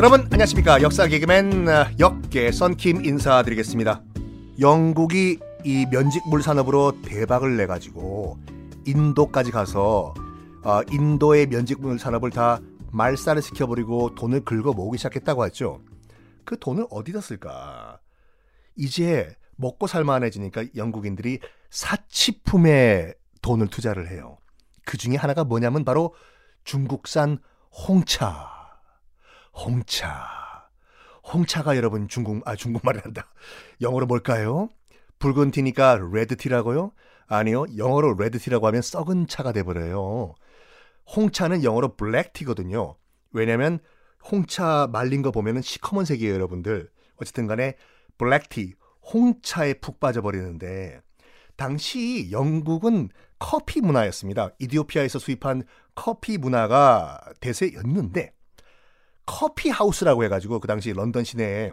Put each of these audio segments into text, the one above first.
여러분 안녕하십니까 역사 개그맨 어, 역계 썬킴 인사드리겠습니다. 영국이 이 면직물 산업으로 대박을 내 가지고 인도까지 가서 어, 인도의 면직물 산업을 다 말살을 시켜버리고 돈을 긁어 모으기 시작했다고 하죠. 그 돈을 어디다 쓸까? 이제 먹고 살만해지니까 영국인들이 사치품에 돈을 투자를 해요. 그 중에 하나가 뭐냐면 바로 중국산 홍차. 홍차. 홍차가 여러분 중국, 아, 중국말이란다. 영어로 뭘까요? 붉은 티니까 red tea라고요? 아니요. 영어로 red tea라고 하면 썩은 차가 돼 버려요. 홍차는 영어로 black tea거든요. 왜냐면 홍차 말린 거 보면은 시커먼 색이에요, 여러분들. 어쨌든 간에 black tea, 홍차에 푹 빠져 버리는데 당시 영국은 커피 문화였습니다. 이디오피아에서 수입한 커피 문화가 대세였는데 커피 하우스라고 해가지고 그 당시 런던 시내에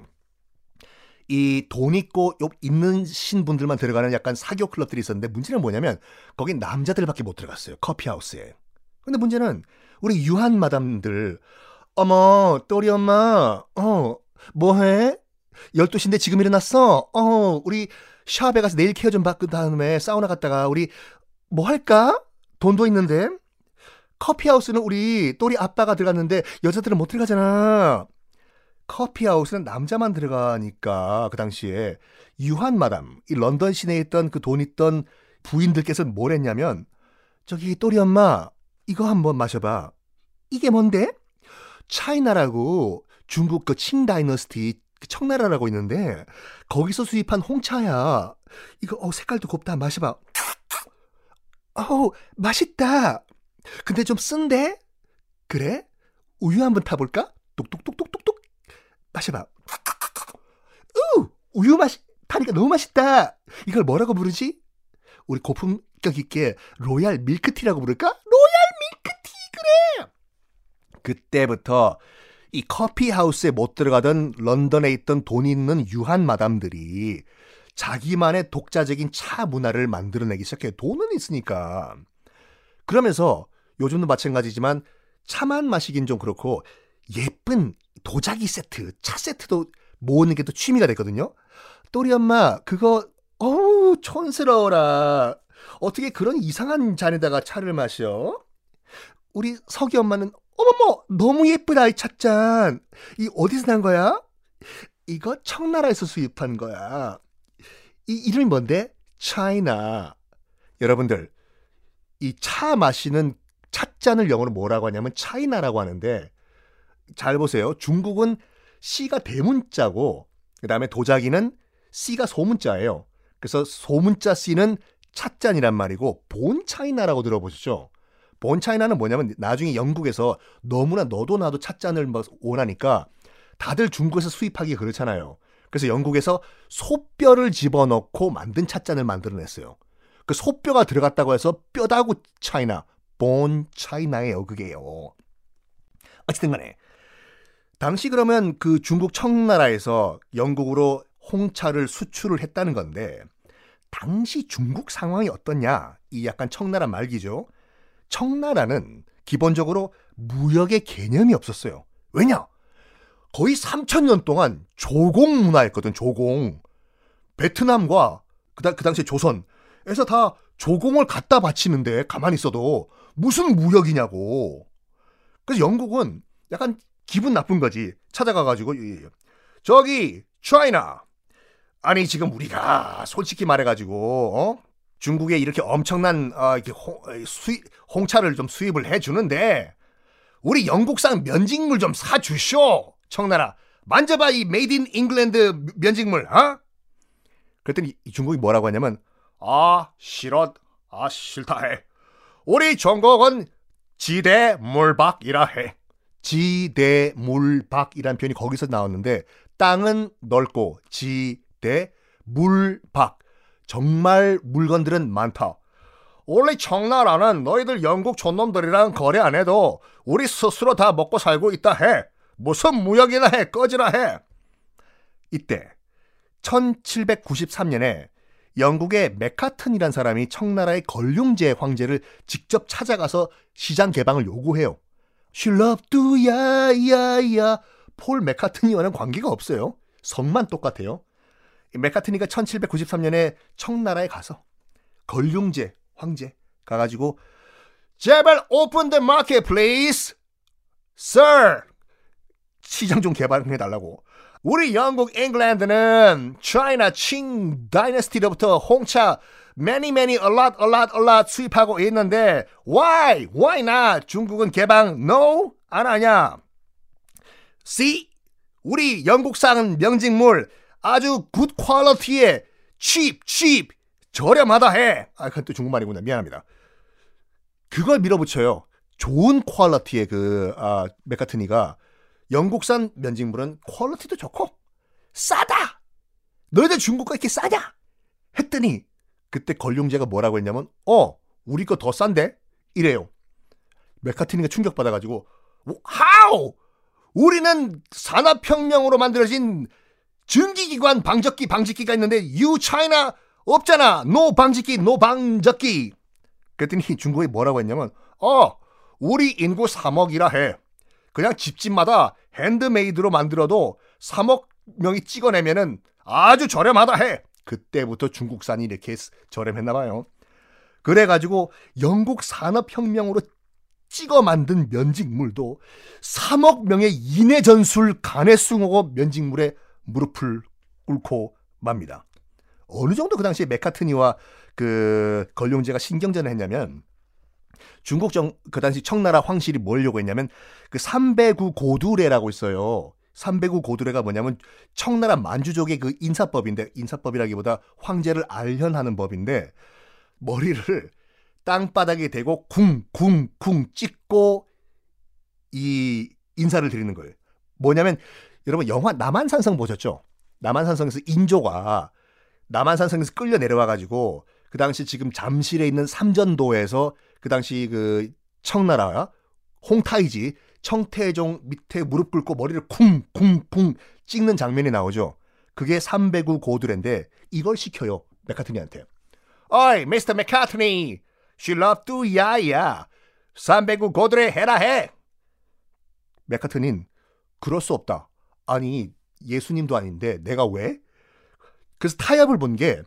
이 돈 있고 욕 있는 신분들만 들어가는 약간 사교 클럽들이 있었는데 문제는 뭐냐면 거긴 남자들밖에 못 들어갔어요. 커피 하우스에. 근데 문제는 우리 유한 마담들 어머 또리 엄마 어 뭐해? 12시인데 지금 일어났어? 어 우리 샵에 가서 네일 케어 좀 받고 다음에 사우나 갔다가 우리 뭐 할까? 돈도 있는데 커피하우스는 우리 또리 아빠가 들어갔는데 여자들은 못 들어가잖아. 커피하우스는 남자만 들어가니까 그 당시에 유한 마담, 이 런던 시내에 있던 그 돈 있던 부인들께서 뭘 했냐면 저기 또리 엄마 이거 한번 마셔봐. 이게 뭔데? 차이나라고 중국 그 칭 다이너스티 그 청나라라고 있는데 거기서 수입한 홍차야. 이거 어 색깔도 곱다. 마셔봐. 어우 맛있다. 근데 좀 쓴데? 그래? 우유 한번 타볼까? 똑똑똑똑똑똑. 마셔봐. 우! 우유 막 타니까 너무 맛있다. 이걸 뭐라고 부르지? 우리 고품격 있게 royal milk tea라고 부를까? royal milk tea 그래. 그때부터 이 커피 하우스에 못 들어가던 런던에 있던 돈 있는 유한 마담들이 자기만의 독자적인 차 문화를 만들어내기 시작해. 돈은 있으니까. 그러면서 요즘도 마찬가지지만 차만 마시긴 좀 그렇고 예쁜 도자기 세트, 차 세트도 모으는 게 또 취미가 됐거든요. 또리 엄마 그거 어우 촌스러워라. 어떻게 그런 이상한 잔에다가 차를 마셔? 우리 석이 엄마는 어머머 너무 예쁘다 이 찻잔. 이 어디서 난 거야? 이거 청나라에서 수입한 거야. 이 이름이 뭔데? 차이나. 여러분들 이 차 마시는 찻잔을 영어로 뭐라고 하냐면 차이나라고 하는데 잘 보세요. 중국은 C가 대문자고 그 다음에 도자기는 C가 소문자예요. 그래서 소문자 C는 찻잔이란 말이고 본 차이나라고 들어보셨죠? 본 차이나는 뭐냐면 나중에 영국에서 너무나 너도 나도 찻잔을 뭐 원하니까 다들 중국에서 수입하기 그렇잖아요. 그래서 영국에서 소뼈를 집어넣고 만든 찻잔을 만들어냈어요. 그 소뼈가 들어갔다고 해서 뼈다구 차이나, 본 차이나예요, 그게요. 어쨌든 간에 당시 그러면 그 중국 청나라에서 영국으로 홍차를 수출을 했다는 건데 당시 중국 상황이 어떻냐? 이 약간 청나라 말기죠. 청나라는 기본적으로 무역의 개념이 없었어요. 왜냐? 거의 3천년 동안 조공 문화였거든, 조공. 베트남과 그, 그 당시에 조선에서 다 조공을 갖다 바치는데 가만히 있어도 무슨 무역이냐고. 그래서 영국은 약간 기분 나쁜 거지. 찾아가가지고 저기 China 아니 지금 우리가 솔직히 말해가지고 어? 중국에 이렇게 엄청난 어, 이렇게 홍, 수입, 홍차를 좀 수입을 해주는데 우리 영국산 면직물 좀 사주쇼 청나라. 만져봐 이 made in England 면직물 어? 그랬더니 중국이 뭐라고 하냐면 아 싫어 아 싫다 해. 우리 전국은 지대 물박이라 해. 지대 물박이란 표현이 거기서 나왔는데 땅은 넓고 지대 물박 정말 물건들은 많다. 원래 청나라는 너희들 영국 촌놈들이랑 거래 안 해도 우리 스스로 다 먹고 살고 있다 해. 무슨 무역이나 해, 꺼지라 해. 이때 1793년에 영국의 매카트니란 사람이 청나라의 건륭제 황제를 직접 찾아가서 시장 개방을 요구해요. 슐럽두 야야야 폴 매카트니와는 관계가 없어요. 성만 똑같아요. 매카트니가 1793년에 청나라에 가서 건륭제 황제 가가지고 제발 open the market place sir. 시장 좀 개방해 달라고. 우리 영국 잉글랜드는 China Qing Dynasty로부터 홍차 many many a lot a lot a lot 수입하고 있는데 why why not? 중국은 개방 no? 안 하냐? See 우리 영국산 면직물 아주 good quality에 cheap cheap 저렴하다 해. 아, 그건 또 중국말이구나. 미안합니다. 그걸 밀어붙여요. 좋은 quality의 그 아, 매카트니가 영국산 면직물은 quality도 좋고 싸다. 너희들 중국 거 이렇게 싸냐? 했더니 그때 건륭제가 뭐라고 했냐면 어 우리 거 더 싼데 이래요. 매카트니가 충격받아가지고 how 우리는 산업혁명으로 만들어진 증기기관 방적기 방직기가 있는데 you China 없잖아. no 방직기 no 방적기. 그랬더니 중국이 뭐라고 했냐면 어 우리 인구 3억이라 해. 그냥 집집마다 핸드메이드로 만들어도 3억 명이 찍어내면은 아주 저렴하다 해. 그때부터 중국산이 이렇게 저렴했나 봐요. 그래가지고 영국 산업혁명으로 찍어 만든 면직물도 3억 명의 인해 전술 간해숭어고 면직물에 무릎을 꿇고 맙니다. 어느 정도 그 당시에 메카트니와 그 걸룡제가 신경전을 했냐면 중국 정, 그 당시 청나라 황실이 뭐려고 했냐면 그 삼배구 고두례라고 있어요. 삼배구 고두례가 뭐냐면 청나라 만주족의 그 인사법인데 인사법이라기보다 황제를 알현하는 법인데 머리를 땅바닥에 대고 쿵쿵쿵 찍고 이 인사를 드리는 거예요. 뭐냐면 여러분 영화 남한산성 보셨죠? 남한산성에서 인조가 남한산성에서 끌려 내려와 가지고 그 당시 지금 잠실에 있는 삼전도에서 그 당시 그 청나라 홍타이지 청태종 밑에 무릎 꿇고 머리를 쿵쿵쿵 찍는 장면이 나오죠. 그게 309 고드랜데 이걸 시켜요. 메카트니한테. 어이, 미스터 메카트니. She love to 야야. 309 고드레 해라 해. 메카트닌 그럴 수 없다. 아니 예수님도 아닌데 내가 왜? 그래서 타협을 본 게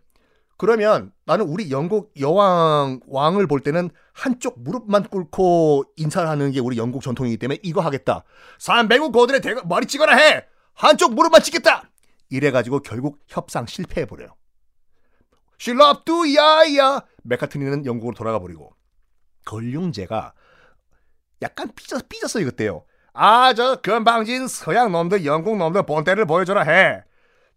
그러면 나는 우리 영국 여왕 왕을 볼 때는 한쪽 무릎만 꿇고 인사를 하는 게 우리 영국 전통이기 때문에 이거 하겠다. 300국 고들의 대거 머리 찍어라 해. 한쪽 무릎만 찍겠다. 이래 가지고 결국 협상 실패해 버려요. 실럽두 야야 메카트니는 영국으로 돌아가 버리고 걸륭제가 약간 삐졌, 삐졌어요 그때요. 아, 저 건방진 서양 놈들, 영국 놈들 본때를 보여줘라 해.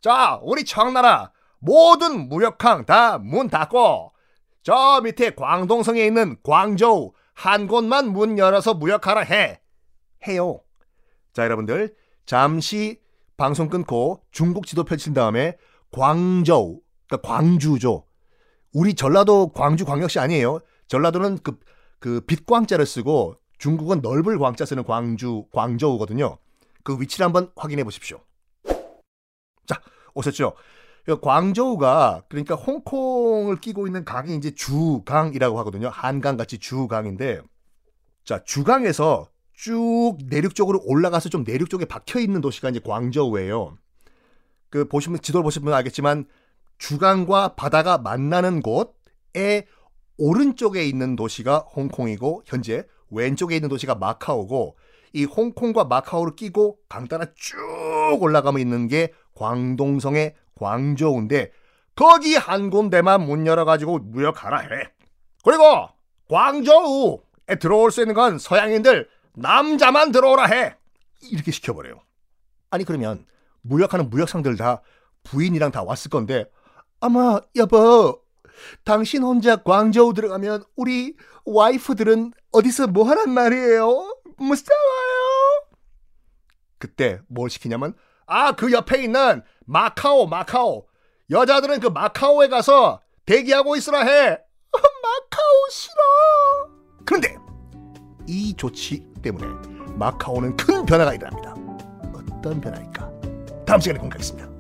자, 우리 청나라 모든 무역항 다 문 닫고 저 밑에 광동성에 있는 광저우 한 곳만 문 열어서 무역하라 해. 해요. 자, 여러분들 잠시 방송 끊고 중국 지도 펼친 다음에 광저우, 그러니까 광주죠. 우리 전라도 광주 광역시 아니에요. 전라도는 그, 그 빛광자를 쓰고 중국은 넓을 광자 쓰는 광주, 광저우거든요. 그 위치를 한번 확인해 보십시오. 자, 오셨죠? 광저우가 그러니까 홍콩을 끼고 있는 강이 이제 주강이라고 하거든요. 한강 같이 주강인데 자, 주강에서 쭉 내륙 쪽으로 올라가서 좀 내륙 쪽에 박혀 있는 도시가 이제 광저우예요. 그 보시면 지도를 보시면 알겠지만 주강과 바다가 만나는 곳에 오른쪽에 있는 도시가 홍콩이고 현재 왼쪽에 있는 도시가 마카오고 이 홍콩과 마카오를 끼고 강 따라 쭉 올라가면 있는 게 광동성의 광저우인데 거기 한 군데만 문 열어가지고 무역하라 해. 그리고 광저우에 들어올 수 있는 건 서양인들 남자만 들어오라 해. 이렇게 시켜버려요. 아니 그러면 무역하는 무역상들 다 부인이랑 다 왔을 건데 아마 여보 당신 혼자 광저우 들어가면 우리 와이프들은 어디서 뭐 하란 말이에요? 무서워요. 그때 뭘 시키냐면 아 그 옆에 있는 마카오 마카오 여자들은 그 마카오에 가서 대기하고 있으라 해. 마카오 싫어. 그런데 이 조치 때문에 마카오는 큰 변화가 일어납니다. 어떤 변화일까? 다음 시간에 공개하겠습니다.